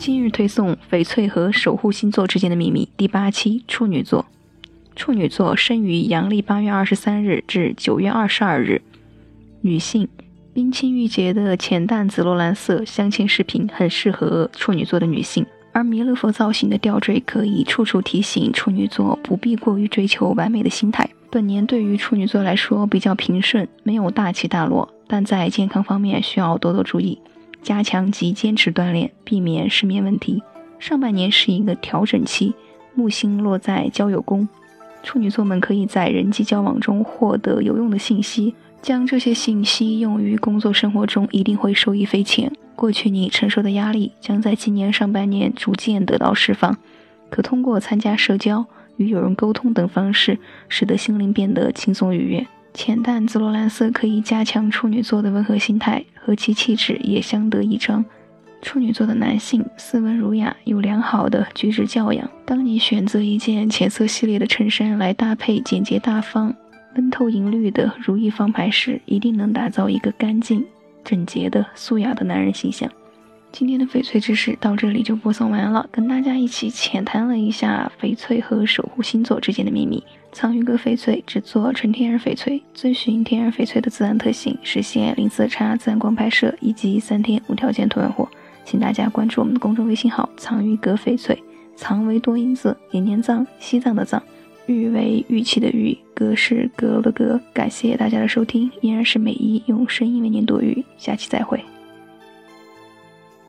今日推送翡翠和守护星座之间的秘密第八期处女座。处女座生于阳历八月二十三日至九月二十二日，女性，冰清玉洁的浅淡紫罗兰色镶嵌饰品很适合处女座的女性，而弥勒佛造型的吊坠可以处处提醒处女座不必过于追求完美的心态。本年对于处女座来说比较平顺，没有大起大落，但在健康方面需要多多注意。加强及坚持锻炼，避免失眠问题。上半年是一个调整期，木星落在交友宫，处女座们可以在人际交往中获得有用的信息，将这些信息用于工作生活中，一定会受益匪浅。过去你承受的压力将在今年上半年逐渐得到释放，可通过参加社交、与有人沟通等方式，使得心灵变得轻松愉悦。浅淡紫罗兰色可以加强处女座的温和心态，和其气质也相得益彰。处女座的男性斯文儒雅，有良好的举止教养。当你选择一件浅色系列的衬衫来搭配简洁大方、温透银绿的如意方牌时，一定能打造一个干净、整洁的素雅的男人形象。今天的翡翠知识到这里就播送完了，跟大家一起浅谈了一下翡翠和守护星座之间的秘密。藏玉阁翡翠制作纯天然翡翠，遵循天然翡翠的自然特性，实现零色差、自然光拍摄以及三天无条件退换货。请大家关注我们的公众微信号“藏玉阁翡翠”，藏为多音字，延年藏，西藏的藏，玉为玉器的玉，阁是阁楼的阁。感谢大家的收听，依然是美一用声音为您读玉，下期再会。